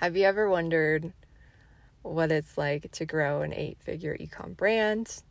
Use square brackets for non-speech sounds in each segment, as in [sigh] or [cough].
Have you ever wondered what it's like to grow an eight figure ecom brand?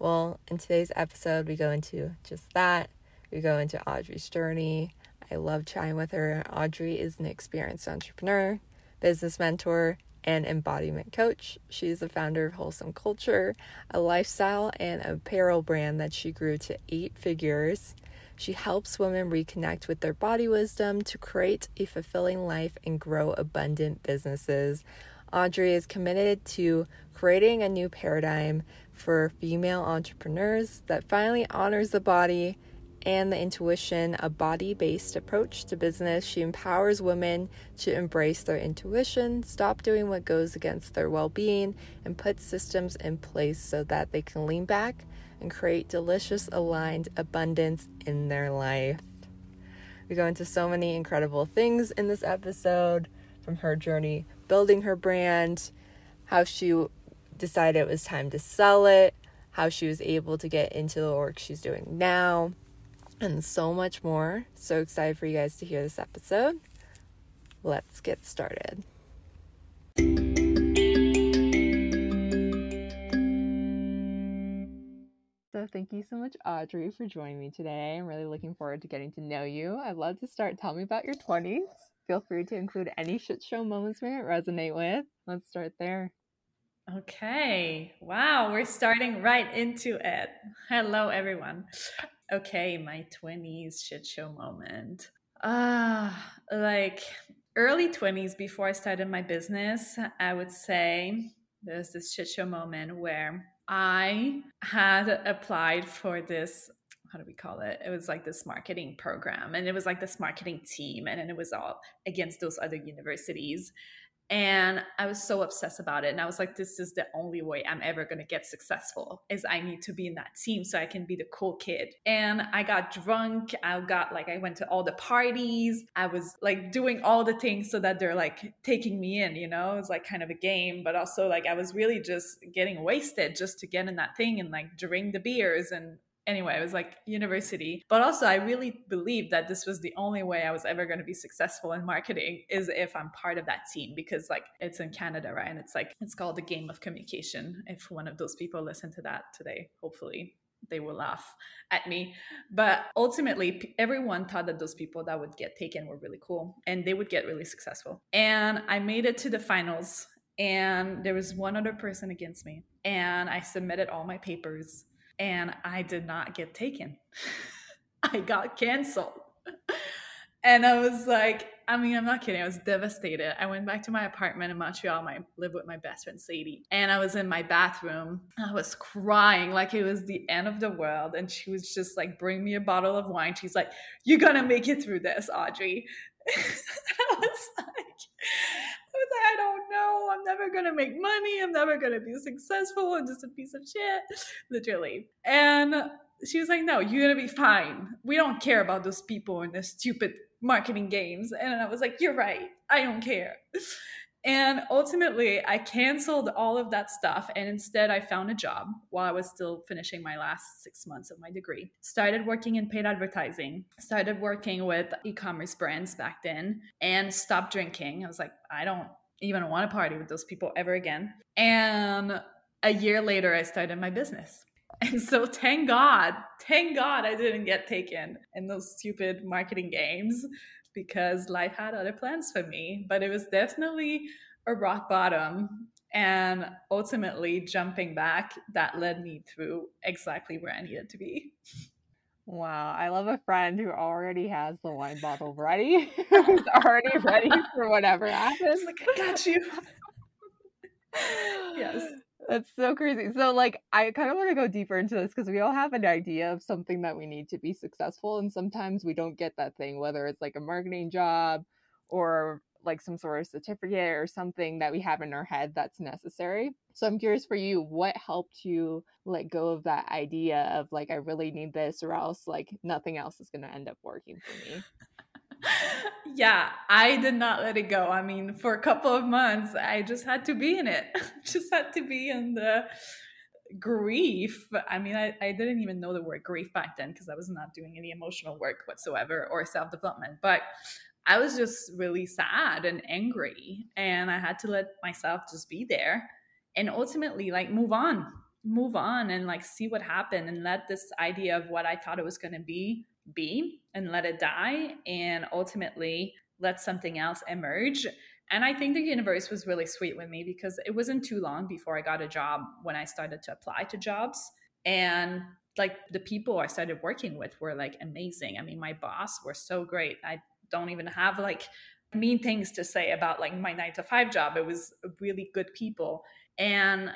Well, in today's episode, we go into just that. We go into Audrey's journey. I love chatting with her. Audrey is an experienced entrepreneur, business mentor, and embodiment coach. She's the founder of Wholesome Culture, a lifestyle and apparel brand that she grew to eight figures. She helps women reconnect with their body wisdom to create a fulfilling life and grow abundant businesses. Audrey is committed to creating a new paradigm for female entrepreneurs that finally honors the body and the intuition, a body based approach to business. She empowers women to embrace their intuition, stop doing what goes against their well being, and put systems in place so that they can lean back and create delicious, aligned abundance in their life. We go into so many incredible things in this episode from her journey building her brand, how she decided it was time to sell it, how she was able to get into the work she's doing now, and so much more. So excited for you guys to hear this episode. Let's get started. So, thank you so much, Audrey, for joining me today. I'm really looking forward to getting to know you. I'd love to start. Tell me about your 20s. Feel free to include any shit show moments we resonate with. Let's start there. Okay. Wow. We're starting right into it. Hello, everyone. Okay. My 20s shit show moment. Ah, uh, like early 20s before I started my business, I would say there's this shit show moment where I had applied for this how do we call it? It was like this marketing program and it was like this marketing team and then it was all against those other universities. And I was so obsessed about it. And I was like, this is the only way I'm ever going to get successful is I need to be in that team so I can be the cool kid. And I got drunk. I got like, I went to all the parties. I was like doing all the things so that they're like taking me in, you know, it's like kind of a game, but also like I was really just getting wasted just to get in that thing and like drink the beers and anyway, it was like university. But also, I really believed that this was the only way I was ever going to be successful in marketing is if I'm part of that team because, like, it's in Canada, right? And it's like, it's called the game of communication. If one of those people listen to that today, hopefully they will laugh at me. But ultimately, everyone thought that those people that would get taken were really cool and they would get really successful. And I made it to the finals, and there was one other person against me. And I submitted all my papers and I did not get taken. [laughs] I got canceled. and I was like, I mean, I'm not kidding. I was devastated. I went back to my apartment in Montreal. I live with my best friend Sadie, and I was in my bathroom. I was crying like it was the end of the world. And she was just like, "Bring me a bottle of wine." She's like, "You're gonna make it through this, Audrey." [laughs] I was like, like, I don't know. I'm never gonna make money. I'm never gonna be successful. I'm just a piece of shit, [laughs] literally. And she was like, No, you're gonna be fine. We don't care about those people and the stupid marketing games. And I was like, You're right. I don't care. [laughs] And ultimately, I canceled all of that stuff. And instead, I found a job while I was still finishing my last six months of my degree. Started working in paid advertising, started working with e commerce brands back then, and stopped drinking. I was like, I don't even want to party with those people ever again. And a year later, I started my business. [laughs] And so, thank God, thank God I didn't get taken in those stupid marketing games because life had other plans for me. But it was definitely a rock bottom. And ultimately, jumping back, that led me through exactly where I needed to be. [laughs] Wow, I love a friend who already has the wine bottle ready, [laughs] who's [laughs] already ready for whatever happens. Like, I got you. [laughs] yes. That's so crazy. So, like, I kind of want to go deeper into this because we all have an idea of something that we need to be successful. And sometimes we don't get that thing, whether it's like a marketing job or like some sort of certificate or something that we have in our head that's necessary. So, I'm curious for you, what helped you let go of that idea of like, I really need this or else like nothing else is going to end up working for me? [laughs] yeah, I did not let it go. I mean, for a couple of months, I just had to be in it. [laughs] just had to be in the grief. I mean, I, I didn't even know the word grief back then because I was not doing any emotional work whatsoever or self development. But I was just really sad and angry. And I had to let myself just be there and ultimately like move on, move on and like see what happened and let this idea of what I thought it was going to be be and let it die. And ultimately let something else emerge. And I think the universe was really sweet with me because it wasn't too long before I got a job when I started to apply to jobs. And like the people I started working with were like amazing. I mean, my boss were so great. I don't even have like mean things to say about like my nine to five job. It was really good people. And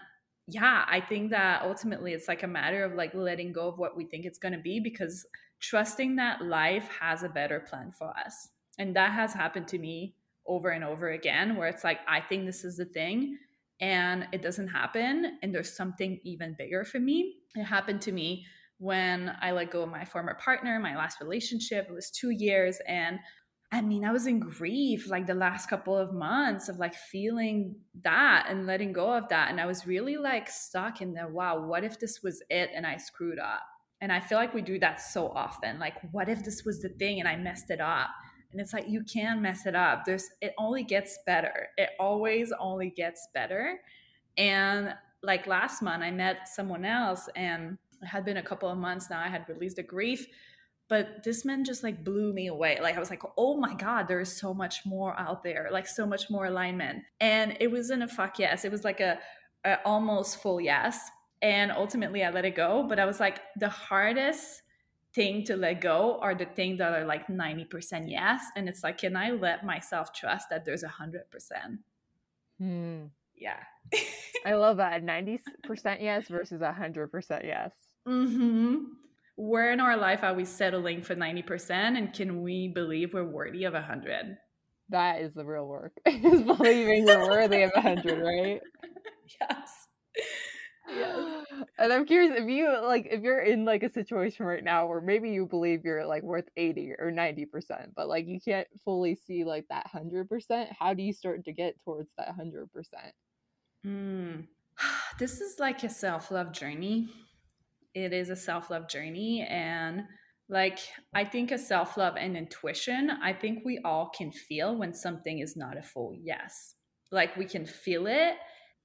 yeah, I think that ultimately it's like a matter of like letting go of what we think it's going to be because trusting that life has a better plan for us. And that has happened to me over and over again, where it's like, I think this is the thing and it doesn't happen. And there's something even bigger for me. It happened to me when I let go of my former partner, my last relationship. It was two years. And I mean, I was in grief like the last couple of months of like feeling that and letting go of that. And I was really like stuck in the wow, what if this was it and I screwed up? And I feel like we do that so often. Like, what if this was the thing and I messed it up? and it's like you can mess it up there's it only gets better it always only gets better and like last month i met someone else and it had been a couple of months now i had released the grief but this man just like blew me away. Like i was like oh my god there is so much more out there like so much more alignment. And it wasn't a fuck yes it was like a, a almost full yes and ultimately i let it go but i was like the hardest thing to let go are the things that are like 90% yes and it's like can i let myself trust that there's a 100% hmm. yeah. I love that. [laughs] 90% yes versus 100% yes. Mm-hmm. Where in our life are we settling for 90% and can we believe we're worthy of 100 that is the real work [laughs] is believing you're worthy of 100 right [laughs] yes yes. [gasps] And I'm curious if you like if you're in like a situation right now where maybe you believe you're like worth 80 or 90%, but like you can't fully see like that 100%, how do you start to get towards that 100%? Mm. [sighs] This is like a self-love journey. It is a self-love journey and like I think a self-love and intuition, I think we all can feel when something is not a full yes. Like we can feel it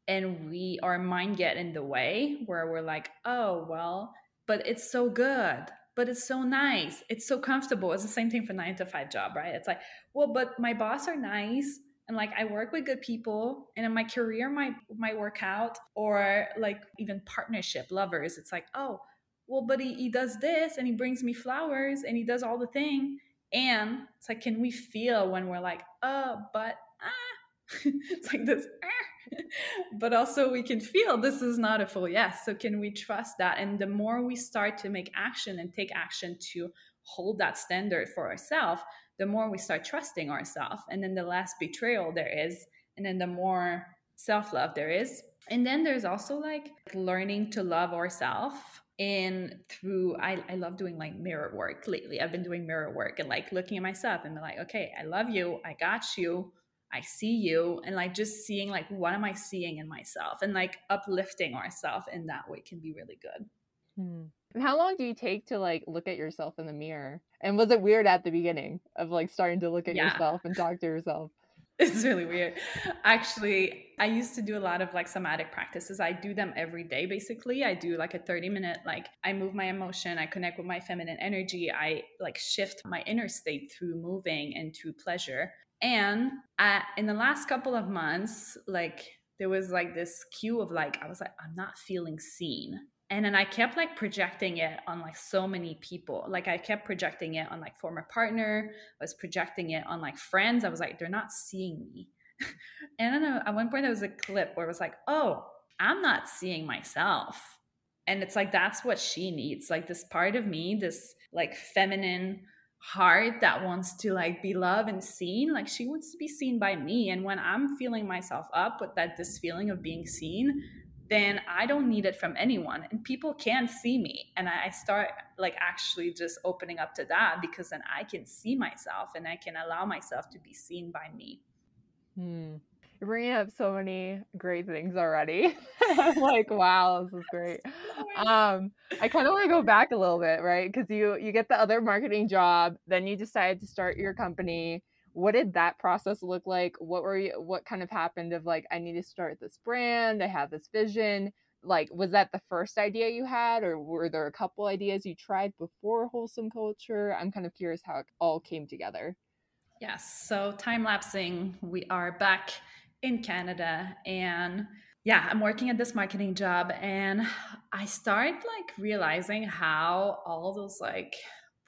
and we our mind get in the way where we're like oh well but it's so good but it's so nice it's so comfortable it's the same thing for nine to five job right it's like well but my boss are nice and like i work with good people and in my career might might work out or like even partnership lovers it's like oh well but he, he does this and he brings me flowers and he does all the thing and it's like can we feel when we're like oh but ah [laughs] it's like this ah [laughs] but also we can feel this is not a full yes. So can we trust that? And the more we start to make action and take action to hold that standard for ourselves, the more we start trusting ourselves. And then the less betrayal there is, and then the more self love there is. And then there's also like learning to love ourselves and through I, I love doing like mirror work lately i've been doing mirror work and like looking at myself and like okay i love you i got you I see you and like just seeing like what am I seeing in myself and like uplifting ourselves in that way can be really good. Hmm. And how long do you take to like look at yourself in the mirror? And was it weird at the beginning of like starting to look at yeah. yourself and talk to yourself? [laughs] It's really weird. Actually, I used to do a lot of like somatic practices. I do them every day basically. I do like a 30 minute like I move my emotion, I connect with my feminine energy, I like shift my inner state through moving and through pleasure. And I, in the last couple of months, like there was like this cue of like, I was like, I'm not feeling seen. And then I kept like projecting it on like so many people. Like I kept projecting it on like former partner, I was projecting it on like friends. I was like, they're not seeing me. [laughs] and then at one point there was a clip where it was like, oh, I'm not seeing myself. And it's like that's what she needs. Like this part of me, this like feminine heart that wants to like be loved and seen like she wants to be seen by me and when i'm feeling myself up with that this feeling of being seen then i don't need it from anyone and people can see me and i start like actually just opening up to that because then i can see myself and i can allow myself to be seen by me hmm. You're bringing up so many great things already. [laughs] I'm like, wow, this is [laughs] great. Um, I kind of want to go back a little bit, right? Because you you get the other marketing job, then you decide to start your company. What did that process look like? What were you, what kind of happened of like, I need to start this brand, I have this vision. Like, was that the first idea you had, or were there a couple ideas you tried before Wholesome Culture? I'm kind of curious how it all came together. Yes. So, time lapsing, we are back in Canada and yeah, I'm working at this marketing job and I start like realizing how all those like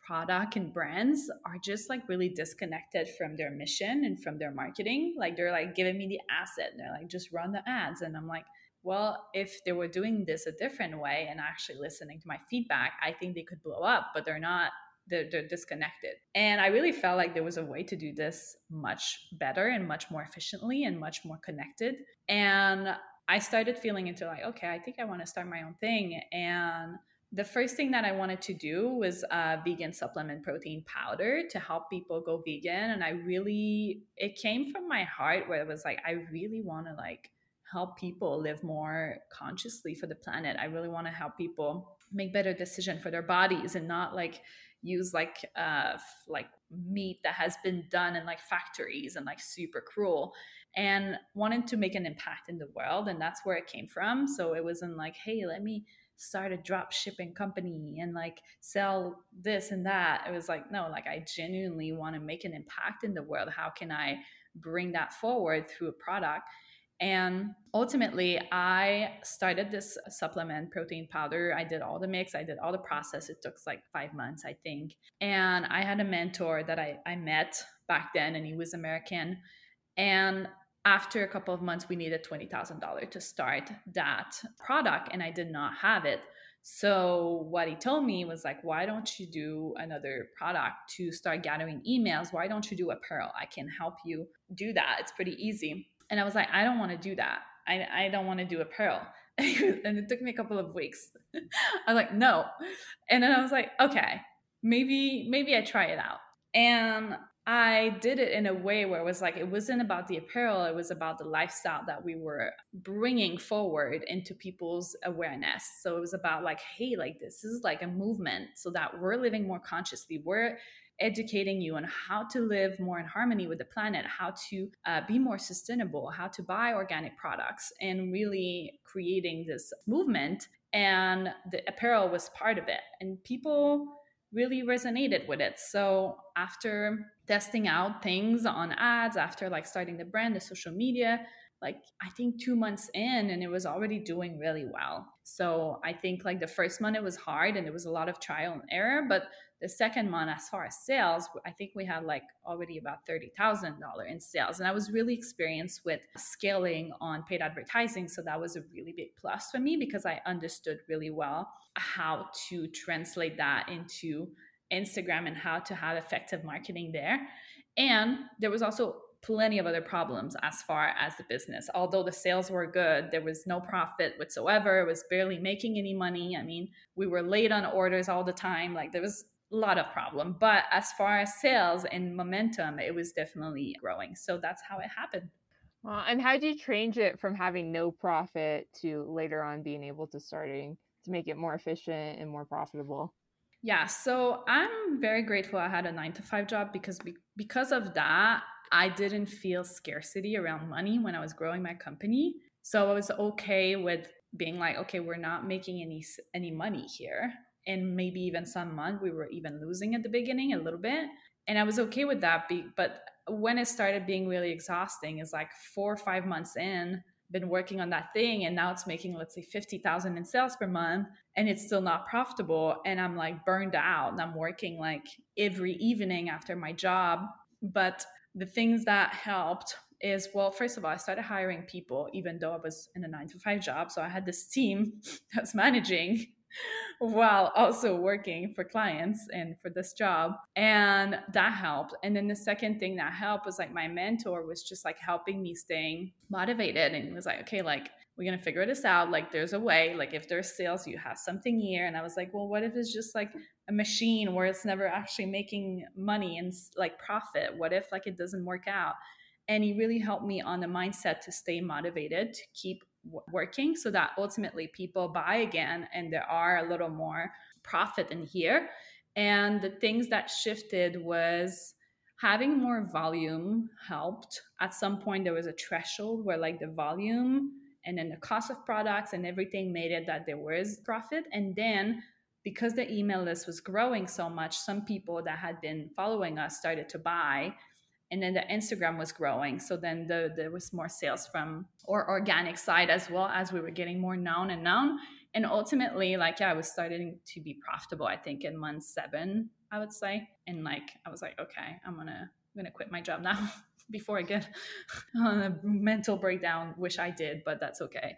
product and brands are just like really disconnected from their mission and from their marketing. Like they're like giving me the asset and they're like just run the ads and I'm like, well, if they were doing this a different way and actually listening to my feedback, I think they could blow up, but they're not they're, they're, disconnected. And I really felt like there was a way to do this much better and much more efficiently and much more connected. And I started feeling into like, okay, I think I want to start my own thing. And the first thing that I wanted to do was a vegan supplement protein powder to help people go vegan. And I really, it came from my heart where it was like, I really want to like help people live more consciously for the planet. I really want to help people make better decision for their bodies and not like use like uh like meat that has been done in like factories and like super cruel and wanted to make an impact in the world and that's where it came from so it wasn't like hey let me start a drop shipping company and like sell this and that it was like no like i genuinely want to make an impact in the world how can i bring that forward through a product and ultimately, I started this supplement protein powder. I did all the mix, I did all the process. It took like five months, I think. And I had a mentor that I, I met back then, and he was American. And after a couple of months, we needed $20,000 to start that product, and I did not have it. So what he told me was like, why don't you do another product to start gathering emails? Why don't you do apparel? I can help you do that. It's pretty easy. And I was like, I don't want to do that. I, I don't want to do apparel. [laughs] and it took me a couple of weeks. [laughs] I was like, no. And then I was like, okay, maybe, maybe I try it out. And I did it in a way where it was like, it wasn't about the apparel, it was about the lifestyle that we were bringing forward into people's awareness. So it was about like, hey, like this is like a movement so that we're living more consciously. We're educating you on how to live more in harmony with the planet, how to uh, be more sustainable, how to buy organic products, and really creating this movement. And the apparel was part of it. And people really resonated with it. So after testing out things on ads, after like starting the brand, the social media, like I think two months in and it was already doing really well. So I think like the first month it was hard and there was a lot of trial and error, but the second month as far as sales i think we had like already about $30000 in sales and i was really experienced with scaling on paid advertising so that was a really big plus for me because i understood really well how to translate that into instagram and how to have effective marketing there and there was also plenty of other problems as far as the business. Although the sales were good, there was no profit whatsoever. It was barely making any money. I mean, we were late on orders all the time. Like there was lot of problem but as far as sales and momentum it was definitely growing. So that's how it happened. Well, and how did you change it from having no profit to later on being able to starting to make it more efficient and more profitable? Yeah so i'm very grateful i had a nine to five job because because of that i didn't feel scarcity around money when i was growing my company. So i was okay with being like okay we're not making any any money here and maybe even some month we were even losing at the beginning a little bit. And i was okay with that but when it started being really exhausting is like four or five months in been working on that thing and now it's making let's say 50,000 in sales per month and it's still not profitable and I'm like burned out and I'm working like every evening after my job. But the things that helped is well first of all I started hiring people even though I was in a 9 to 5 job so I had this team [laughs] that's managing while also working for clients and for this job. And that helped. And then the second thing that helped was like my mentor was just like helping me staying motivated and was like, okay, like we're gonna figure this out. Like there's a way. Like if there's sales, you have something here. And I was like, well, what if it's just like a machine where it's never actually making money and like profit? What if like it doesn't work out? And he really helped me on the mindset to stay motivated, to keep working so that ultimately people buy again and there are a little more profit in here and the things that shifted was having more volume helped. At some point, there was a threshold where like the volume and then the cost of products and everything made it that there was profit. And then because the email list was growing so much, some people that had been following us started to buy. And then the Instagram was growing. So then the, there was more sales from our organic side as well as we were getting more known and known. And ultimately, like, yeah, I was starting to be profitable, I think, in month seven, I would say. And like, I was like, okay, I'm gonna, I'm gonna quit my job now [laughs] before I get [laughs] on a mental breakdown. Wish I did, but that's okay.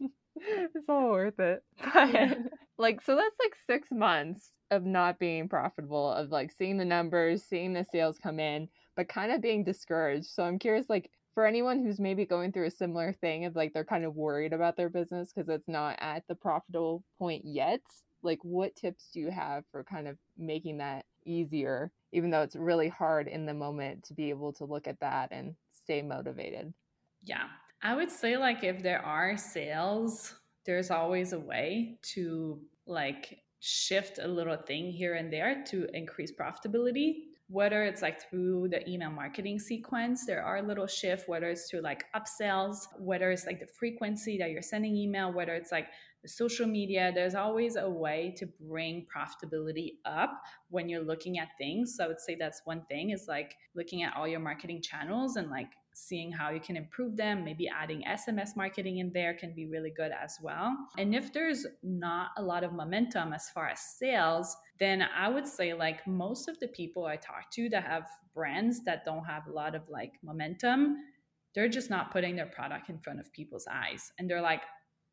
[laughs] it's all worth it. But, yeah. like, so that's like six months of not being profitable, of like seeing the numbers, seeing the sales come in, but kind of being discouraged. So I'm curious, like, for anyone who's maybe going through a similar thing of like they're kind of worried about their business because it's not at the profitable point yet, like what tips do you have for kind of making that easier, even though it's really hard in the moment to be able to look at that and stay motivated? Yeah. I would say like if there are sales, there's always a way to like shift a little thing here and there to increase profitability whether it's like through the email marketing sequence there are little shifts, whether it's through like upsells whether it's like the frequency that you're sending email whether it's like the social media there's always a way to bring profitability up when you're looking at things. So i would say that's one thing is like looking at all your marketing channels and like seeing how you can improve them. Maybe adding SMS marketing in there can be really good as well. And if there's not a lot of momentum as far as sales, then I would say like most of the people I talk to that have brands that don't have a lot of like momentum, they're just not putting their product in front of people's eyes. And they're like,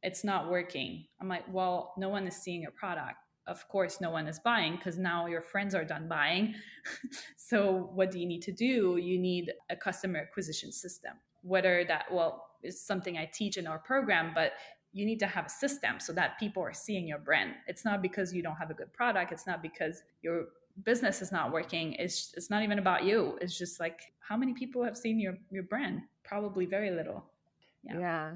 it's not working. I'm like, well, no one is seeing your product of course no one is buying because now your friends are done buying. [laughs] So what do you need to do? You need a customer acquisition system. Whether that well is something i teach in our program but you need to have a system so that people are seeing your brand. It's not because you don't have a good product. It's not because your business is not working. It's it's not even about you. It's just like how many people have seen your your brand? Probably very little. Yeah, yeah.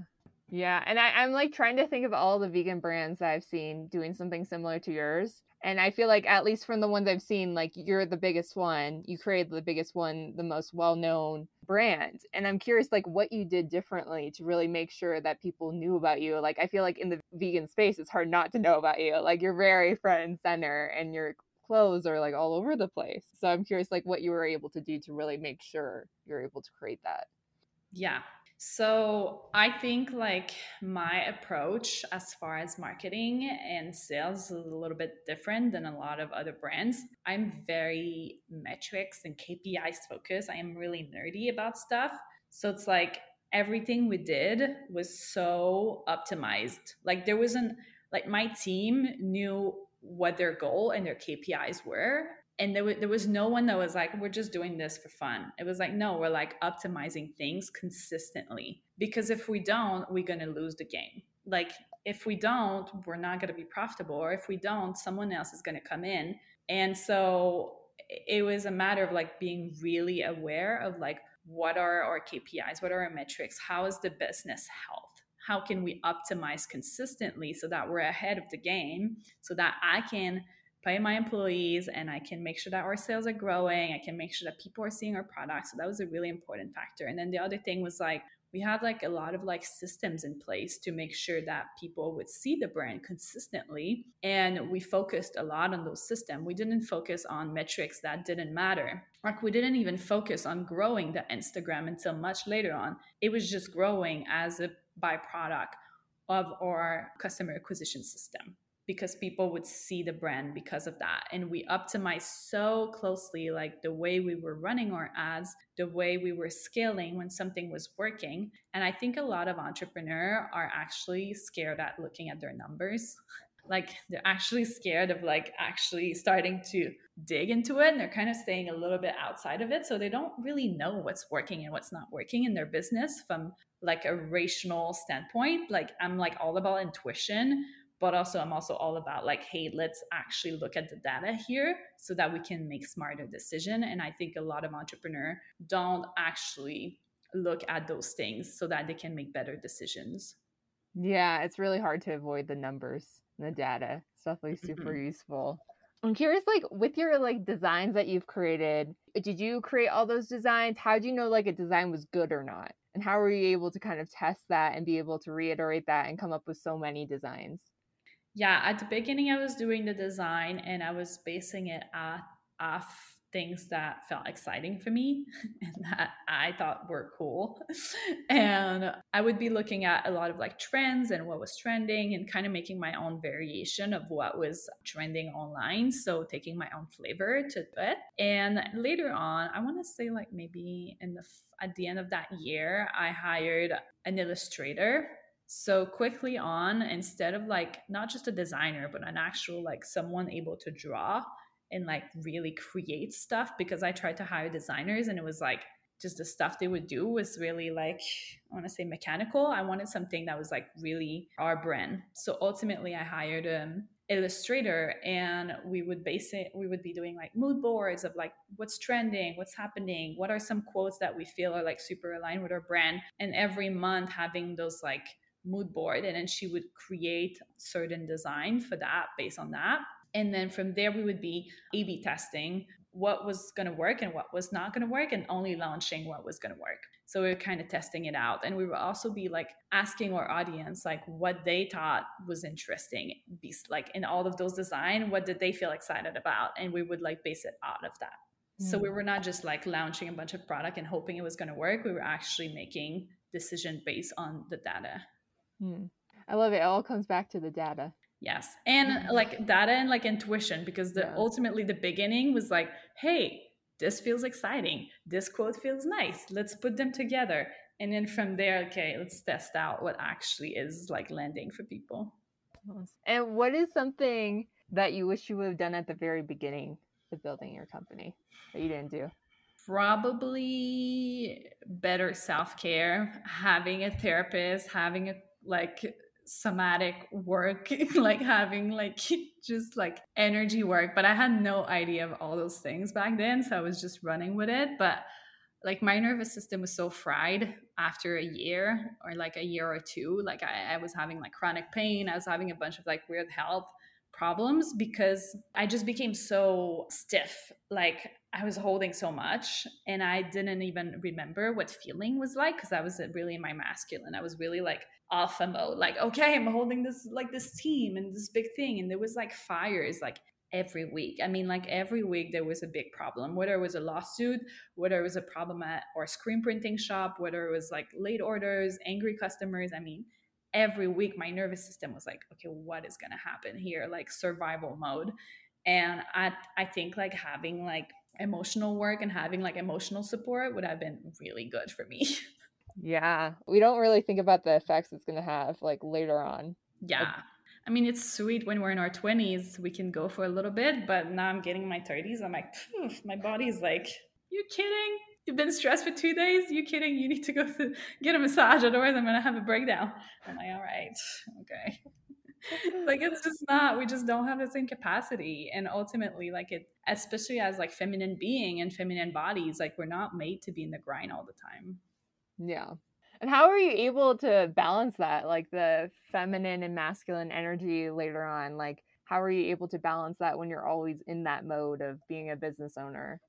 Yeah, and I, I'm like trying to think of all the vegan brands that I've seen doing something similar to yours. And I feel like at least from the ones I've seen, like you're the biggest one. You created the biggest one, the most well-known brand. And I'm curious like what you did differently to really make sure that people knew about you. Like I feel like in the vegan space it's hard not to know about you. Like you're very front and center and your clothes are like all over the place. So I'm curious like what you were able to do to really make sure you're able to create that. Yeah, so I think like my approach as far as marketing and sales is a little bit different than a lot of other brands. I'm very metrics and KPIs focused. I am really nerdy about stuff. So it's like everything we did was so optimized. Like there wasn't like my team knew what their goal and their KPIs were and there, w- there was no one that was like we're just doing this for fun. It was like no we're like optimizing things consistently because if we don't we're going to lose the game. Like if we don't we're not going to be profitable or if we don't someone else is going to come in. And so it was a matter of like being really aware of like what are our kpis what are our metrics how is the business health? How can we optimize consistently so that we're ahead of the game so that i can pay my employees and I can make sure that our sales are growing. I can make sure that people are seeing our products. So that was a really important factor. And then the other thing was like, we had like a lot of like systems in place to make sure that people would see the brand consistently and we focused a lot on those systems we didn't focus on metrics that didn't matter like we didn't even focus on growing the instagram until much later on it was just growing as a byproduct of our customer acquisition system because people would see the brand because of that. And we optimized so closely like the way we were running our ads the way we were scaling when something was working. And i think a lot of entrepreneurs are actually scared at looking at their numbers. [laughs] Like they're actually scared of like actually starting to dig into it and they're kind of staying a little bit outside of it. So they don't really know what's working and what's not working in their business from like a rational standpoint. Like i'm like all about intuition but also i'm also all about like hey let's actually look at the data here so that we can make smarter decision and i think a lot of entrepreneurs don't actually look at those things so that they can make better decisions yeah it's really hard to avoid the numbers and the data it's definitely super mm-hmm. useful I'm curious, like with your like designs that you've created, did you create all those designs? How do you know like a design was good or not? And how were you able to kind of test that and be able to reiterate that and come up with so many designs? Yeah, at the beginning I was doing the design and I was basing it off things that felt exciting for me [laughs] and that I thought were cool. [laughs] And I would be looking at a lot of like trends and what was trending and kind of making my own variation of what was trending online. So taking my own flavor to it. And later on, I want to say like maybe in the at the end of that year, I hired an illustrator so quickly on instead of like not just a designer but an actual like someone able to draw and like really create stuff because I tried to hire designers and it was like just the stuff they would do was really like I want to say mechanical. I wanted something that was like really our brand. So ultimately I hired an illustrator and we would base it we would be doing like mood boards of like what's trending, what's happening, what are some quotes that we feel are like super aligned with our brand and every month having those like mood board and then she would create certain design for that based on that and then from there, we would be A B testing what was going to work and what was not going to work, and only launching what was going to work. So we were kind of testing it out. And we would also be like asking our audience, like, what they thought was interesting, be like in all of those design, what did they feel excited about? And we would like base it out of that. So we hmm. were not just like launching a bunch of product and hoping it was going to work. We were actually making decision based on the data. Hmm. I love it. It all comes back to the data. Yes. And mm-hmm. like data and like intuition, because the yeah. ultimately the beginning was like, hey, this feels exciting. This quote feels nice. Let's put them together. And then from there, okay, let's test out what actually is like landing for people. And what is something that you wish you would have done at the very beginning of building your company that you didn't do? Probably better self care, having a therapist, having a like somatic work [laughs] like having like [laughs] just like energy work but i had no idea of all those things back then so i was just running with it but like my nervous system was so fried after a year or like a year or two like I, I was having like chronic pain i was having a bunch of like weird health problems because i just became so stiff like I was holding so much and I didn't even remember what feeling was like because I was really in my masculine. I was really like alpha mode, like, okay, I'm holding this like this team and this big thing. And there was like fires like every week. I mean, like every week there was a big problem, whether it was a lawsuit, whether it was a problem at our screen printing shop, whether it was like late orders, angry customers. I mean, every week my nervous system was like, okay, what is gonna happen here? Like survival mode. And I I think like having like emotional work and having like emotional support would have been really good for me. [laughs] yeah. We don't really think about the effects it's going to have like later on. Yeah. Like, I mean, it's sweet when we're in our 20s, we can go for a little bit, but now I'm getting my 30s. I'm like, my body's like, you kidding? You've been stressed for two days? You kidding? You need to go to [laughs] get a massage, otherwise I'm gonna have a breakdown. I'm like, all right, okay like it's just not we just don't have the same capacity. And ultimately like it especially as like feminine being and feminine bodies like we're not made to be in the grind all the time. Yeah. And how are you able to balance that like the feminine and masculine energy later on? Like how are you able to balance that when you're always in that mode of being a business owner?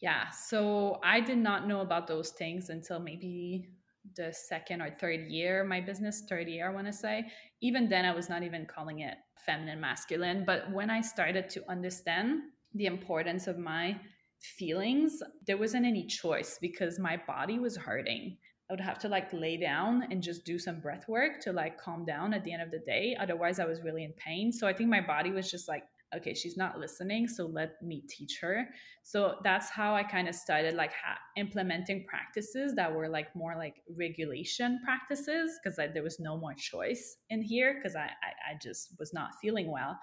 Yeah. So i did not know about those things until maybe the second or third year my business third year i want to say. Even then i was not even calling it feminine masculine. But when i started to understand the importance of my feelings there wasn't any choice because my body was hurting. I would have to like lay down and just do some breath work to like calm down at the end of the day. Otherwise i was really in pain. So i think my body was just like okay she's not listening so let me teach her. So that's how i kind of started like ha- implementing practices that were like more like regulation practices because there was no more choice in here because I, I i just was not feeling well.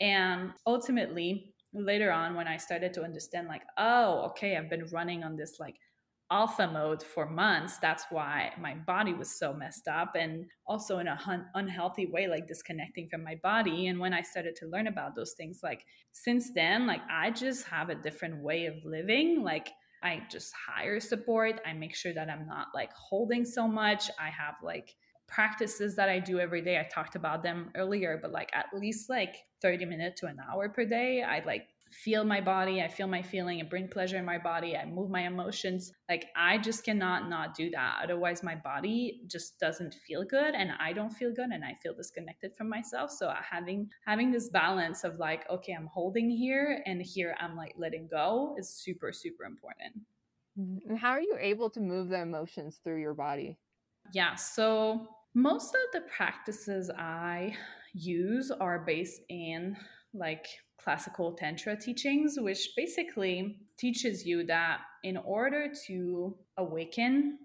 And ultimately later on when i started to understand like oh okay i've been running on this like alpha mode for months that's why my body was so messed up and also in a hun- unhealthy way like disconnecting from my body. And when i started to learn about those things like since then like i just have a different way of living. Like i just hire support. I make sure that i'm not like holding so much. I have like practices that I do every day. I talked about them earlier, but like at least like 30 minutes to an hour per day, I like feel my body, I feel my feeling, and bring pleasure in my body, I move my emotions. Like I just cannot not do that. Otherwise my body just doesn't feel good and I don't feel good and I feel disconnected from myself. So having having this balance of like, okay, I'm holding here and here I'm like letting go is super, super important. Mm-hmm. And how are you able to move the emotions through your body? Yeah, so most of the practices I use are based in like classical tantra teachings which basically teaches you that in order to awaken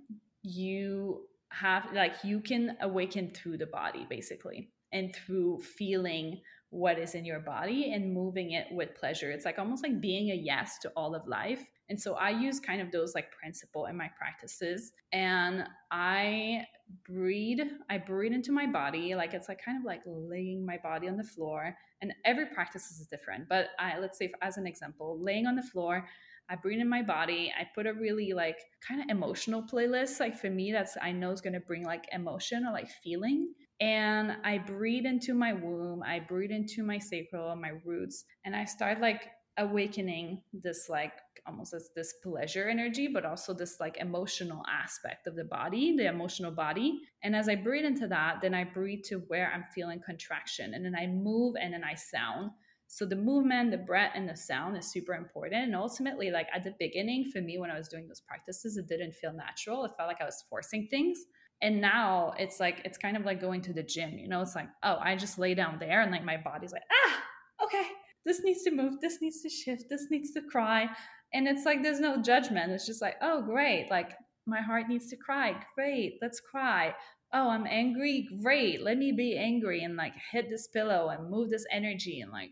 you have like you can awaken through the body basically and through feeling what is in your body and moving it with pleasure. It's like almost like being a yes to all of life. And so i use kind of those like principle in my practices. And i breathe i breathe into my body like it's like kind of like laying my body on the floor and every practice is different but i let's say as an example laying on the floor I breathe in my body. I put a really like kind of emotional playlist. Like for me, that's I know is gonna bring like emotion or like feeling. And I breathe into my womb. I breathe into my sacral, my roots, and I start like awakening this like almost as this pleasure energy but also this like emotional aspect of the body the emotional body. And as i breathe into that then i breathe to where i'm feeling contraction and then i move and then i sound. So the movement the breath and the sound is super important. And ultimately like at the beginning for me when i was doing those practices it didn't feel natural. It felt like i was forcing things. And now it's like it's kind of like going to the gym you know? It's like oh i just lay down there and like my body's like ah okay. This needs to move. This needs to shift. This needs to cry and it's like there's no judgment. It's just like oh great. Like my heart needs to cry. Great. Let's cry. Oh i'm angry. Great. Let me be angry and like hit this pillow and move this energy and like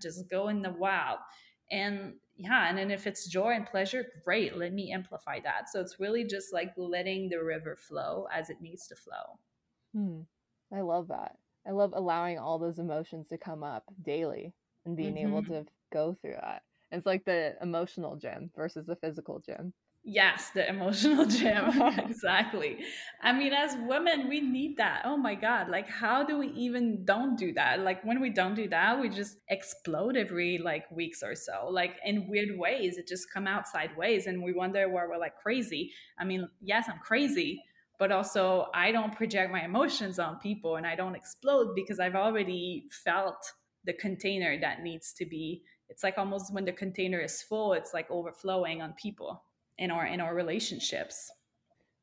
just go in the wild. And yeah and then if it's joy and pleasure great. Let me amplify that. So it's really just like letting the river flow as it needs to flow. Hmm. i love that. I love allowing all those emotions to come up daily and being mm-hmm. able to go through that it's like the emotional gym versus the physical gym. Yes, the emotional [laughs] gym. [laughs] exactly. I mean, as women, we need that. Oh my God. Like, how do we even don't do that? Like, when we don't do that, we just explode every like weeks or so, like in weird ways. It just come out sideways and we wonder where we're like crazy. I mean, yes, I'm crazy, but also I don't project my emotions on people and I don't explode because I've already felt the container that needs to be it's like almost when the container is full it's like overflowing on people in our in our relationships.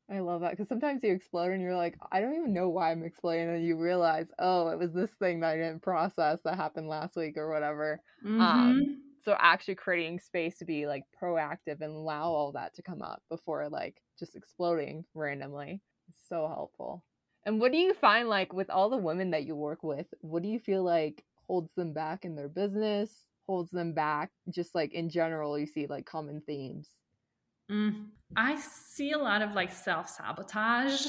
I love that because sometimes you explode and you're like i don't even know why i'm exploding and you realize oh it was this thing that i didn't process that happened last week or whatever. Mm-hmm. um so actually creating space to be like proactive and allow all that to come up before like just exploding randomly is so helpful. And what do you find like with all the women that you work with what do you feel like holds them back in their business holds them back just like in general you see like common themes. Mm, i see a lot of like self-sabotage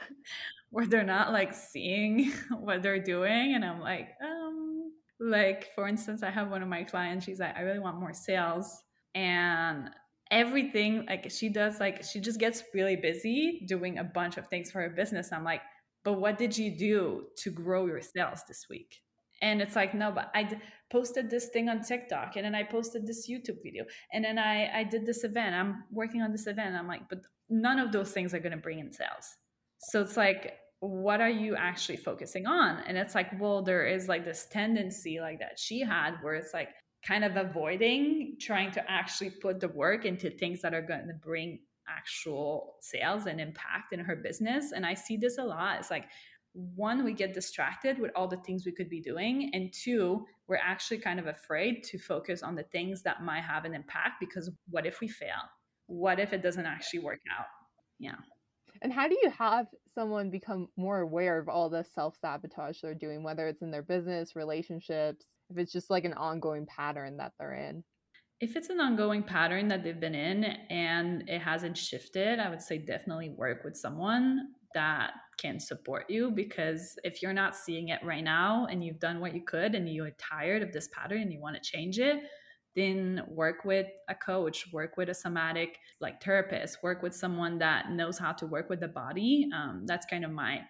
[laughs] where they're not like seeing [laughs] what they're doing and i'm like um like for instance i have one of my clients she's like i really want more sales and everything like she does like she just gets really busy doing a bunch of things for her business i'm like but what did you do to grow your sales this week and it's like no but i posted this thing on tiktok and then i posted this youtube video and then i i did this event. I'm working on this event. I'm like but none of those things are going to bring in sales. So it's like what are you actually focusing on? And it's like well there is like this tendency like that she had where it's like kind of avoiding trying to actually put the work into things that are going to bring actual sales and impact in her business. And i see this a lot. It's like one, we get distracted with all the things we could be doing. And two, we're actually kind of afraid to focus on the things that might have an impact because what if we fail? What if it doesn't actually work out? Yeah. And how do you have someone become more aware of all the self sabotage they're doing, whether it's in their business, relationships, if it's just like an ongoing pattern that they're in? If it's an ongoing pattern that they've been in and it hasn't shifted, I would say definitely work with someone that can support you because if you're not seeing it right now and you've done what you could and you're tired of this pattern and you want to change it then work with a coach work with a somatic like therapist work with someone that knows how to work with the body. Um, that's kind of my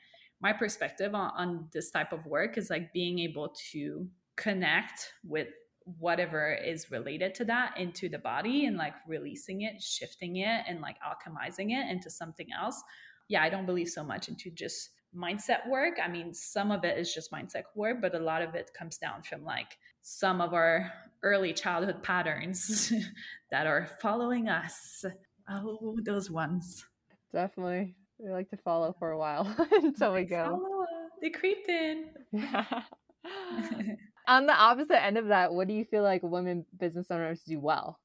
my perspective on, on this type of work is like being able to connect with whatever is related to that into the body and like releasing it shifting it and like alchemizing it into something else yeah i don't believe so much into just mindset work. I mean some of it is just mindset work but a lot of it comes down from like some of our early childhood patterns [laughs] that are following us. Oh those ones. Definitely. We like to follow for a while [laughs] until we go. follow, they creeped in. [laughs] On the opposite end of that, what do you feel like women business owners do well?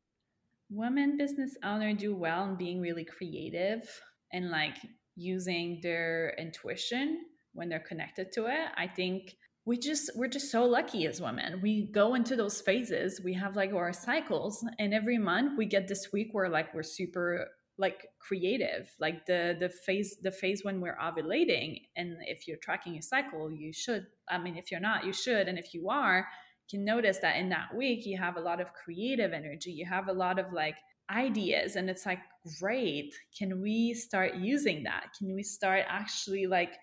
Women business owners do well in being really creative and like using their intuition when they're connected to it. I think we just we're just so lucky as women. We go into those phases. We have like our cycles and every month we get this week where like we're super like creative like the the phase the phase when we're ovulating and if you're tracking your cycle you should i mean if you're not you should and if you are you can notice that in that week you have a lot of creative energy you have a lot of like ideas and it's like great can we start using that can we start actually like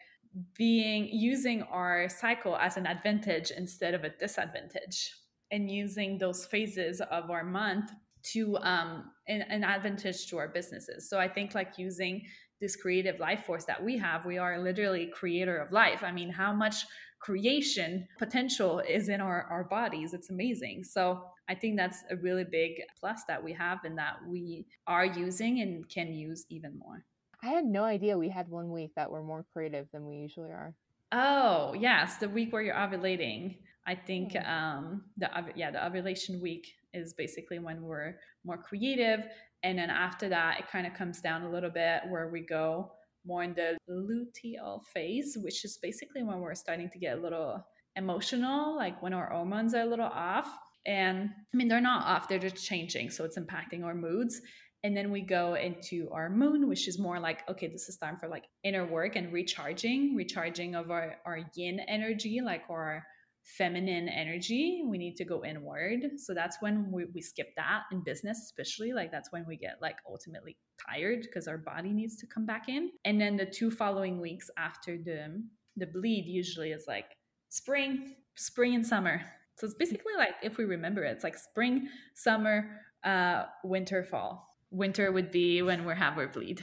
being using our cycle as an advantage instead of a disadvantage and using those phases of our month to um, an, an advantage to our businesses. So I think like using this creative life force that we have, we are literally creator of life. I mean, how much creation potential is in our, our bodies. It's amazing. So I think that's a really big plus that we have and that we are using and can use even more. I had no idea we had one week that we're more creative than we usually are. Oh, yes, the week where you're ovulating. I think hmm. um the yeah, the ovulation week is basically when we're more creative. And then after that, it kind of comes down a little bit where we go more in the luteal phase, which is basically when we're starting to get a little emotional, like when our hormones are a little off. And I mean, they're not off, they're just changing. So it's impacting our moods. And then we go into our moon, which is more like, okay, this is time for like inner work and recharging, recharging of our, our yin energy, like our feminine energy we need to go inward. So that's when we, we skip that in business especially like that's when we get like ultimately tired because our body needs to come back in. And then the two following weeks after the the bleed usually is like spring spring and summer. So it's basically like if we remember it, it's like spring summer uh winter fall. Winter would be when we have our bleed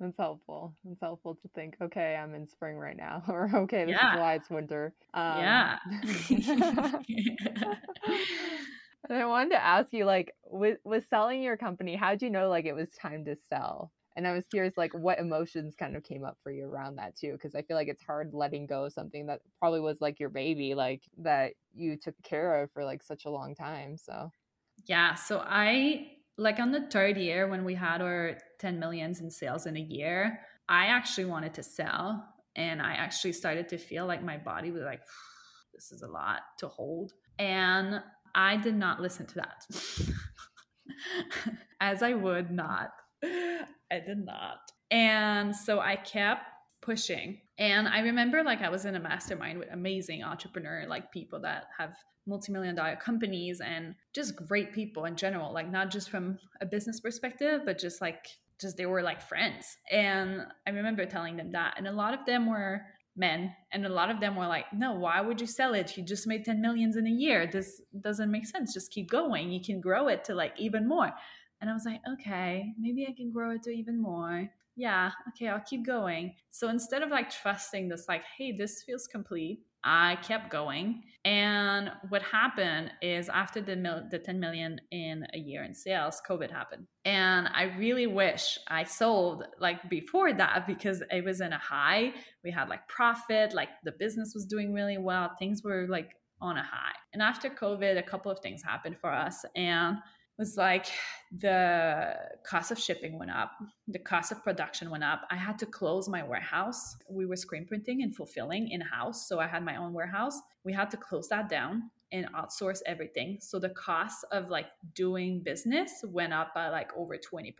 that's helpful. It's helpful to think, okay, I'm in spring right now, [laughs] or okay, this yeah. is why it's winter. Um, yeah. [laughs] [laughs] and I wanted to ask you, like, with with selling your company, how did you know like it was time to sell? And I was curious, like, what emotions kind of came up for you around that too? Because I feel like it's hard letting go of something that probably was like your baby, like that you took care of for like such a long time. So. Yeah. So I like on the third year when we had our 10 millions in sales in a year i actually wanted to sell and i actually started to feel like my body was like this is a lot to hold. And i did not listen to that. [laughs] As i would not. I did not. And so i kept pushing. And i remember like i was in a mastermind with amazing entrepreneur like people that have multi-million dollar companies and just great people in general like not just from a business perspective but just like just they were like friends. And i remember telling them that and a lot of them were men and a lot of them were like no why would you sell it? You just made 10 millions in a year. This doesn't make sense. Just keep going. You can grow it to like even more. And i was like okay maybe i can grow it to even more. Yeah okay i'll keep going. So instead of like trusting this like hey this feels complete I kept going. And what happened is after the mil- the 10 million in a year in sales, COVID happened. And I really wish I sold like before that because it was in a high. We had like profit, like the business was doing really well. Things were like on a high. And after COVID, a couple of things happened for us. And was like the cost of shipping went up, the cost of production went up. I had to close my warehouse. We were screen printing and fulfilling in house. So I had my own warehouse. We had to close that down and outsource everything. So the cost of like doing business went up by like over 20%.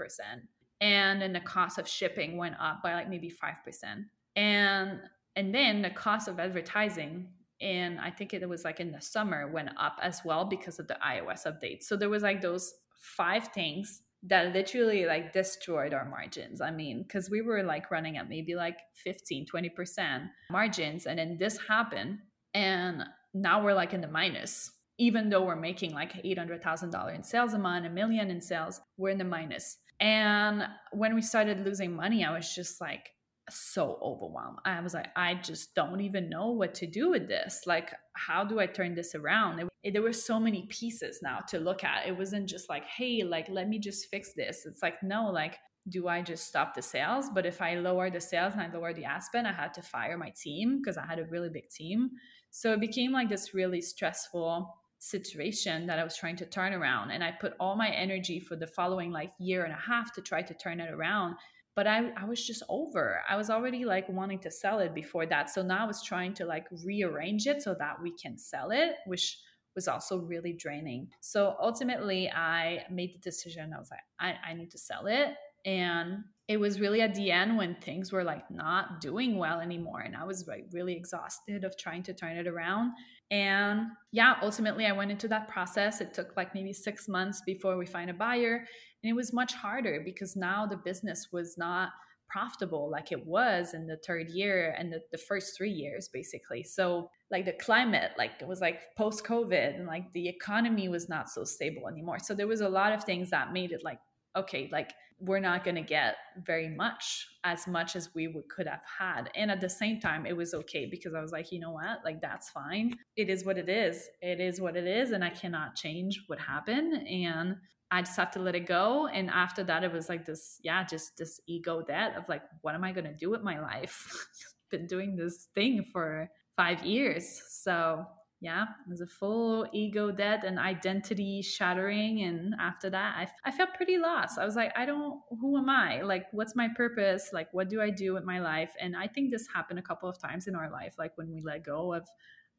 And then the cost of shipping went up by like maybe 5%. And and then the cost of advertising and I think it was like in the summer went up as well because of the iOS update. So there was like those five things that literally like destroyed our margins. I mean, because we were like running at maybe like 15, 20% margins. And then this happened. And now we're like in the minus. Even though we're making like $800,000 in sales a month, a million in sales, we're in the minus. And when we started losing money, I was just like, so overwhelmed. I was like, I just don't even know what to do with this. Like, how do I turn this around? It, it, there were so many pieces now to look at. It wasn't just like, hey, like, let me just fix this. It's like, no, like, do I just stop the sales? But if I lower the sales and I lower the ad spend, I had to fire my team because I had a really big team. So it became like this really stressful situation that I was trying to turn around. And I put all my energy for the following like year and a half to try to turn it around but I, I was just over. I was already like wanting to sell it before that. So now i was trying to like rearrange it so that we can sell it which was also really draining. So ultimately i made the decision. I was like i, I need to sell it. And it was really at the end when things were like not doing well anymore and i was like really exhausted of trying to turn it around. And yeah ultimately i went into that process. It took like maybe six months before we find a buyer and it was much harder because now the business was not profitable like it was in the third year and the, the first three years basically. So like the climate like it was like post covid and like the economy was not so stable anymore. So there was a lot of things that made it like okay like we're not going to get very much as much as we would, could have had and at the same time it was okay because i was like you know what like that's fine it is what it is it is what it is and i cannot change what happened and I just have to let it go. And after that, it was like this, yeah, just this ego death of like, what am I going to do with my life? [laughs] Been doing this thing for five years. So, yeah, it was a full ego death and identity shattering. And after that, I, I felt pretty lost. I was like, I don't, who am I? Like, what's my purpose? Like, what do I do with my life? And I think this happened a couple of times in our life, like when we let go of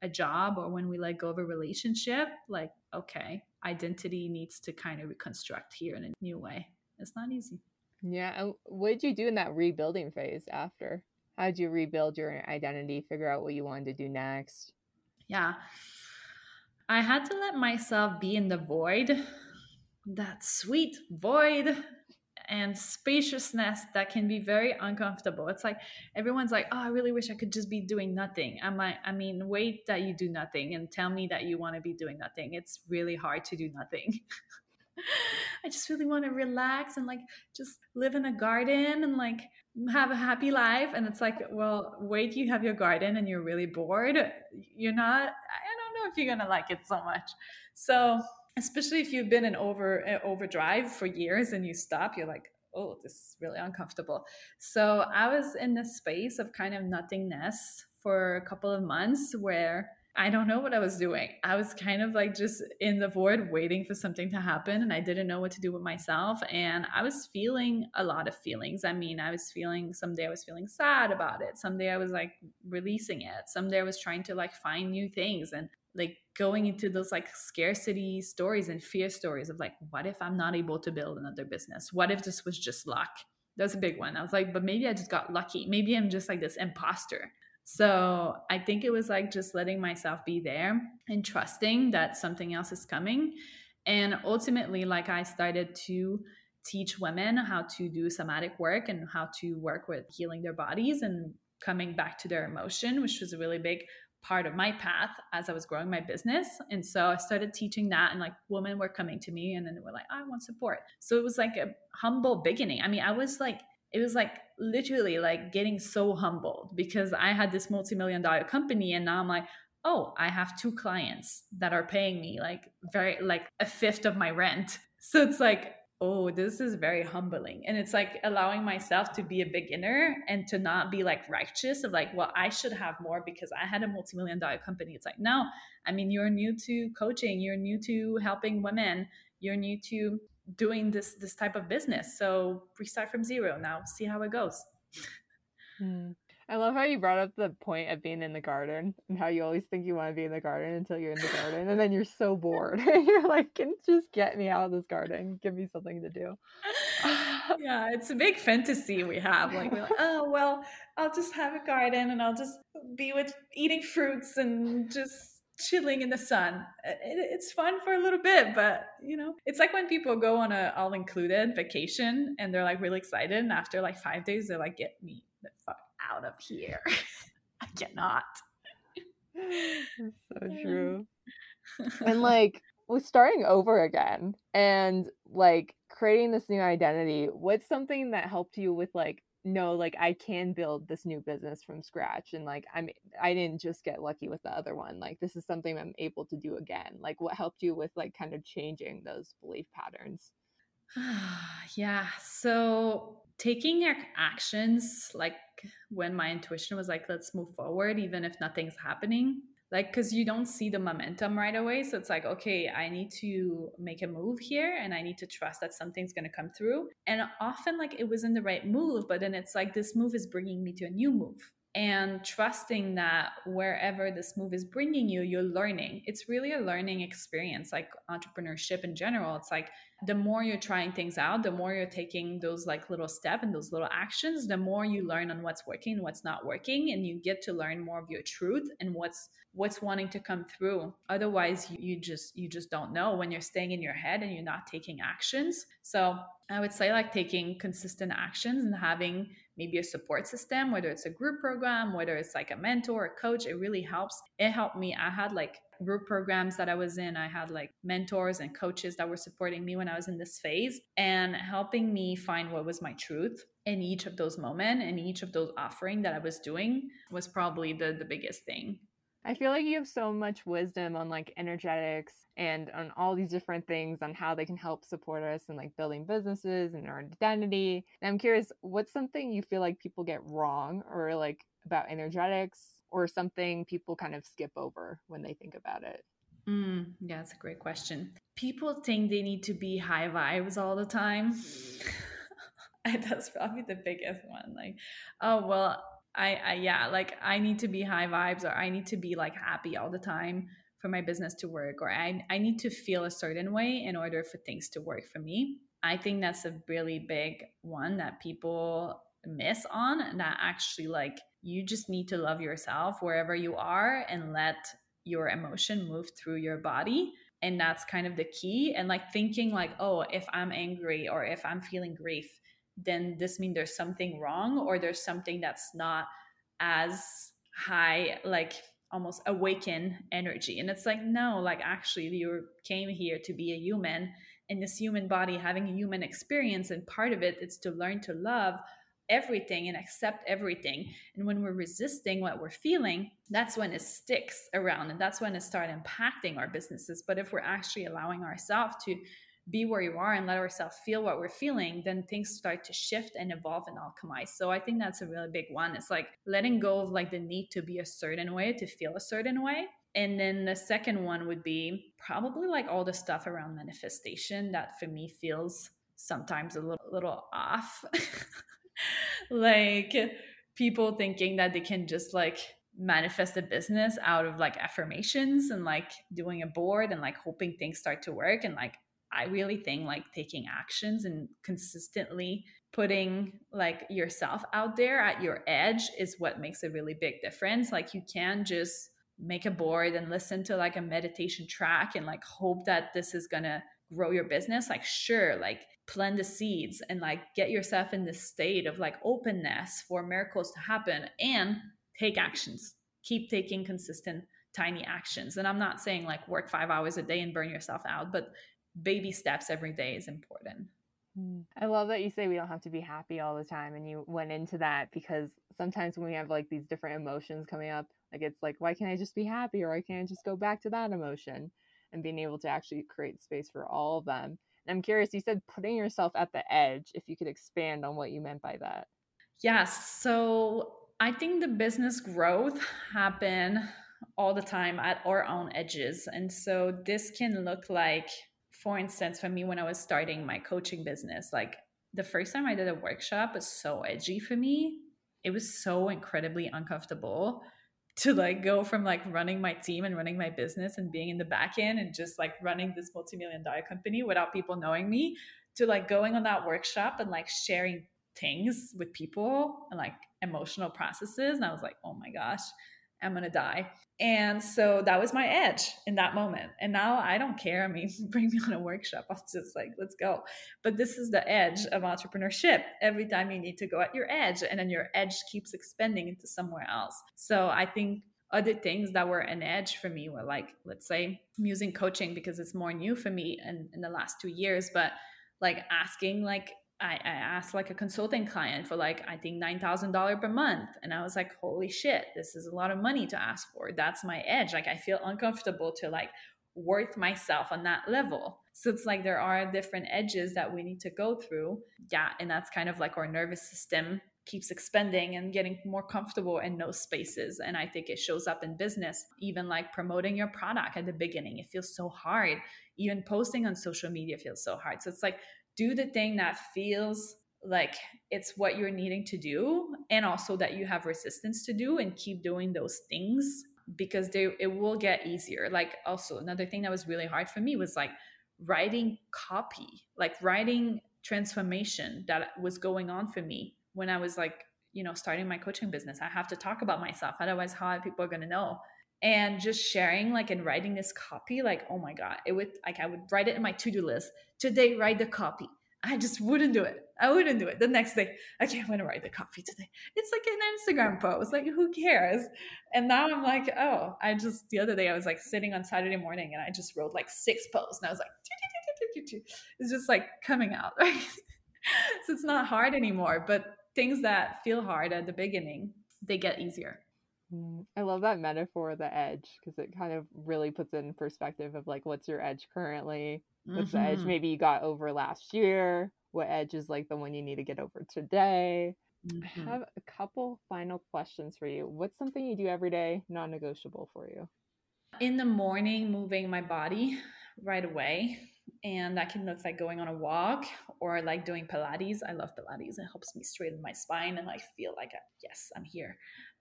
a job or when we let go of a relationship, like, okay, identity needs to kind of reconstruct here in a new way. It's not easy. Yeah. What did you do in that rebuilding phase after? How did you rebuild your identity, figure out what you wanted to do next? Yeah. I had to let myself be in the void, that sweet void and spaciousness that can be very uncomfortable. It's like everyone's like, "Oh, I really wish I could just be doing nothing." I'm like, I mean, wait that you do nothing and tell me that you want to be doing nothing. It's really hard to do nothing. [laughs] I just really want to relax and like just live in a garden and like have a happy life. And it's like, well, wait, you have your garden and you're really bored. You're not, I don't know if you're to like it so much. So especially if you've been in over overdrive for years and you stop you're like oh this is really uncomfortable so i was in this space of kind of nothingness for a couple of months where i don't know what i was doing. I was kind of like just in the void waiting for something to happen and i didn't know what to do with myself and i was feeling a lot of feelings. I mean i was feeling someday i was feeling sad about it. Someday i was like releasing it. Someday i was trying to like find new things and like going into those like scarcity stories and fear stories of like what if i'm not able to build another business? What if this was just luck? That's a big one. I was like but maybe i just got lucky. Maybe i'm just like this imposter so i think it was like just letting myself be there and trusting that something else is coming and ultimately like i started to teach women how to do somatic work and how to work with healing their bodies and coming back to their emotion which was a really big part of my path as I was growing my business. And so I started teaching that, and like women were coming to me and then they were like, I want support. So it was like a humble beginning. I mean, I was like, it was like literally like getting so humbled because I had this multi million dollar company, and now I'm like, oh, I have two clients that are paying me like very, like a fifth of my rent. [laughs] So it's like, oh, this is very humbling. And it's like allowing myself to be a beginner and to not be like righteous of like, well, I should have more because I had a multi million dollar company. It's like, no, I mean, you're new to coaching, you're new to helping women, you're new to doing this this type of business. So restart from zero now, see how it goes. Hmm. I love how you brought up the point of being in the garden and how you always think you want to be in the garden until you're in the garden and then you're so bored. [laughs] you're like, can just get me out of this garden. Give me something to do. [laughs] yeah, it's a big fantasy we have. Like, we're like, [laughs] oh, well, I'll just have a garden and I'll just be with eating fruits and just chilling in the sun. It, it's fun for a little bit, but you know, it's like when people go on a all included vacation and they're like really excited, and after like five days, they're like, "Get me the fuck out of here! [laughs] I cannot." so [laughs] true. [laughs] and like with starting over again and like creating this new identity, what's something that helped you with like no like i can build this new business from scratch and like i'm i didn't just get lucky with the other one like this is something i'm able to do again like what helped you with like kind of changing those belief patterns? [sighs] Yeah so taking actions like when my intuition was like let's move forward even if nothing's happening like because you don't see the momentum right away so it's like okay i need to make a move here and i need to trust that something's going to come through. And often like it wasn't the right move but then it's like this move is bringing me to a new move and trusting that wherever this move is bringing you you're learning. It's really a learning experience like entrepreneurship in general. It's like the more you're trying things out the more you're taking those like little step and those little actions the more you learn on what's working what's not working and you get to learn more of your truth and what's what's wanting to come through. Otherwise you just you just don't know when you're staying in your head and you're not taking actions. So i would say like taking consistent actions and having maybe a support system whether it's a group program whether it's like a mentor a coach it really helps. It helped me. I had like group programs that I was in, I had like mentors and coaches that were supporting me when I was in this phase and helping me find what was my truth in each of those moments and each of those offering that I was doing was probably the the biggest thing. I feel like you have so much wisdom on like energetics and on all these different things on how they can help support us and like building businesses and our identity. And I'm curious, what's something you feel like people get wrong or like about energetics or something people kind of skip over when they think about it? Mm, yeah, that's a great question. People think they need to be high vibes all the time. [laughs] that's probably the biggest one. Like, oh, well, I, I yeah like i need to be high vibes or i need to be like happy all the time for my business to work or I, I need to feel a certain way in order for things to work for me. I think that's a really big one that people miss on and that actually like you just need to love yourself wherever you are and let your emotion move through your body. And that's kind of the key. And like thinking like oh if i'm angry or if i'm feeling grief then this means there's something wrong or there's something that's not as high like almost awaken energy. And it's like no like actually you came here to be a human in this human body having a human experience and part of it is to learn to love everything and accept everything. And when we're resisting what we're feeling that's when it sticks around and that's when it starts impacting our businesses. But if we're actually allowing ourselves to be where you are and let ourselves feel what we're feeling, then things start to shift and evolve and alchemize. So I think that's a really big one. It's like letting go of like the need to be a certain way, to feel a certain way. And then the second one would be probably like all the stuff around manifestation that for me feels sometimes a little, little off. [laughs] like people thinking that they can just like manifest a business out of like affirmations and like doing a board and like hoping things start to work and like I really think like taking actions and consistently putting like yourself out there at your edge is what makes a really big difference. Like you can just make a board and listen to like a meditation track and like hope that this is going to grow your business. Like sure, like plant the seeds and like get yourself in this state of like openness for miracles to happen and take actions. Keep taking consistent tiny actions. And I'm not saying like work 5 hours a day and burn yourself out, but baby steps every day is important. Hmm. I love that you say we don't have to be happy all the time and you went into that because sometimes when we have like these different emotions coming up, like it's like, why can't I just be happy or why can't I just go back to that emotion? And being able to actually create space for all of them. And I'm curious, you said putting yourself at the edge, if you could expand on what you meant by that. Yes. So I think the business growth happen all the time at our own edges. And so this can look like for instance, for me, when I was starting my coaching business, like the first time I did a workshop was so edgy for me. It was so incredibly uncomfortable to like go from like running my team and running my business and being in the back end and just like running this multi-million dollar company without people knowing me to like going on that workshop and like sharing things with people and like emotional processes. And I was like, oh my gosh, I'm gonna die. And so that was my edge in that moment. And now I don't care. I mean, [laughs] bring me on a workshop. I'll just like, let's go. But this is the edge of entrepreneurship. Every time you need to go at your edge, and then your edge keeps expanding into somewhere else. So I think other things that were an edge for me were like, let's say, I'm using coaching because it's more new for me in, in the last two years, but like asking like I, I asked like a consulting client for like I think nine thousand dollar per month, and I was like, holy shit, this is a lot of money to ask for. That's my edge. Like I feel uncomfortable to like worth myself on that level. So it's like there are different edges that we need to go through. Yeah, and that's kind of like our nervous system keeps expanding and getting more comfortable in those spaces. And I think it shows up in business, even like promoting your product at the beginning. It feels so hard. Even posting on social media feels so hard. So it's like do the thing that feels like it's what you're needing to do and also that you have resistance to do and keep doing those things because they it will get easier. Like also another thing that was really hard for me was like writing copy like writing transformation that was going on for me when i was like you know starting my coaching business. I have to talk about myself otherwise how are people going to know and just sharing like and writing this copy like oh my god it would like i would write it in my to-do list. Today write the copy. I just wouldn't do it. I wouldn't do it. The next day okay i'm gonna write the copy today. It's like an instagram post like who cares? And now i'm like oh i just the other day i was like sitting on saturday morning and i just wrote like six posts and i was like it's just like coming out [laughs] right? So it's not hard anymore but things that feel hard at the beginning they get easier I love that metaphor, the edge, because it kind of really puts in perspective of like what's your edge currently, what's mm-hmm. the edge mm-hmm. maybe you got over last year, what edge is like the one you need to get over today. Mm-hmm. I have a couple final questions for you. What's something you do every day, non negotiable for you? In the morning, moving my body [laughs] right away. And that can look like going on a walk or like doing Pilates. I love Pilates. It helps me straighten my spine and like feel like, yes, I'm here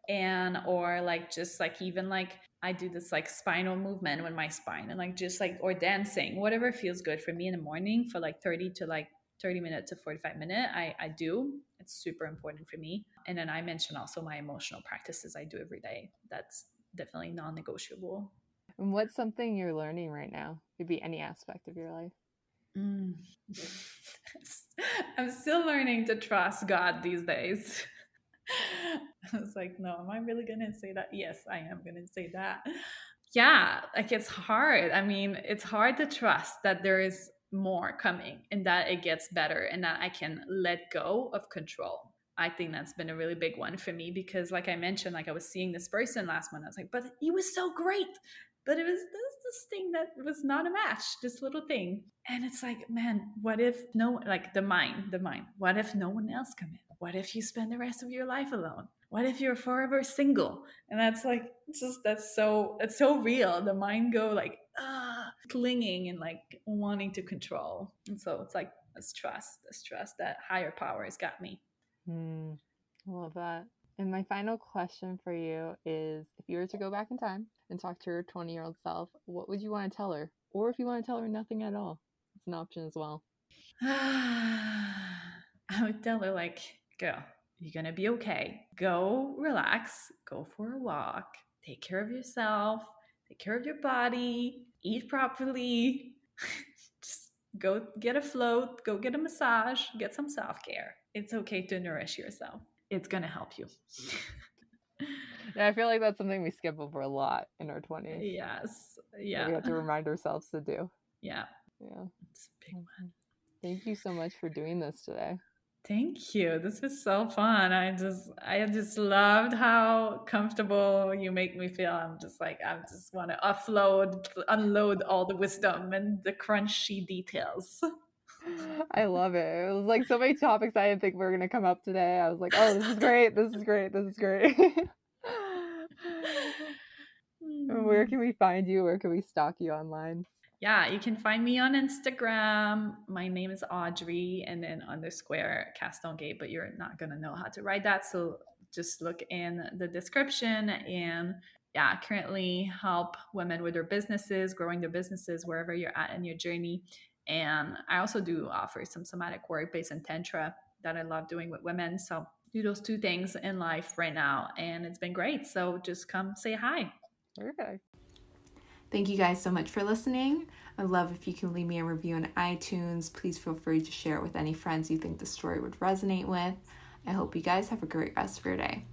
and or like just like even like I do this like spinal movement with my spine and like just like or dancing, whatever feels good for me in the morning for like 30 to like 30 minutes to 45 minute I, I do. It's super important for me. And then i mentioned also my emotional practices i do every day. That's definitely non-negotiable. And what's something you're learning right now? Could be any aspect of your life. Mm. [laughs] i'm still learning to trust god these days [laughs] [laughs] I was like, no, am I really going to say that? Yes, I am going to say that. Yeah, like it's hard. I mean, it's hard to trust that there is more coming and that it gets better and that I can let go of control. I think that's been a really big one for me because, like I mentioned, like I was seeing this person last month. I was like, but he was so great. But it was this, this thing that was not a match, this little thing. And it's like, man, what if no, like the mind, the mind, what if no one else come in? What if you spend the rest of your life alone? What if you're forever single? And that's like just that's so it's so real. The mind go like ah clinging and like wanting to control. And so it's like this trust, this trust that higher power has got me. Mm, love that. And my final question for you is if you were to go back in time and talk to your 20 year old self, what would you want to tell her? Or if you want to tell her nothing at all, it's an option as well. [sighs] I would tell her, like, Go. You're going to be okay. Go relax, go for a walk, take care of yourself, take care of your body, eat properly. [laughs] Just go get a float, go get a massage, get some self care. It's okay to nourish yourself, it's going to help you. [laughs] yeah, I feel like that's something we skip over a lot in our 20s. Yes. Yeah. we have to [laughs] remind ourselves to do. Yeah. Yeah. It's a big one. Thank you so much for doing this today. Thank you. This was so fun. I just I just loved how comfortable you make me feel. I'm just like I just want to offload, unload all the wisdom and the crunchy details. [laughs] I love it. It was like so many topics I didn't think we were gonna come up today. I was like, oh, this is great. This is great. This is great. [laughs] [laughs] Where mm-hmm. can we find you? Where can we stalk you online? Yeah, you can find me on Instagram. My name is Audrey and then underscore Castonguay, but you're not going to know how to write that. So just look in the description and yeah, currently help women with their businesses, growing their businesses wherever you're at in your journey. And I also do offer some somatic work based in Tantra that I love doing with women. So do those two things in life right now. And it's been great. So just come say hi. Okay. Thank you guys so much for listening. I'd love if you can leave me a review on iTunes. Please feel free to share it with any friends you think the story would resonate with. I hope you guys have a great rest of your day.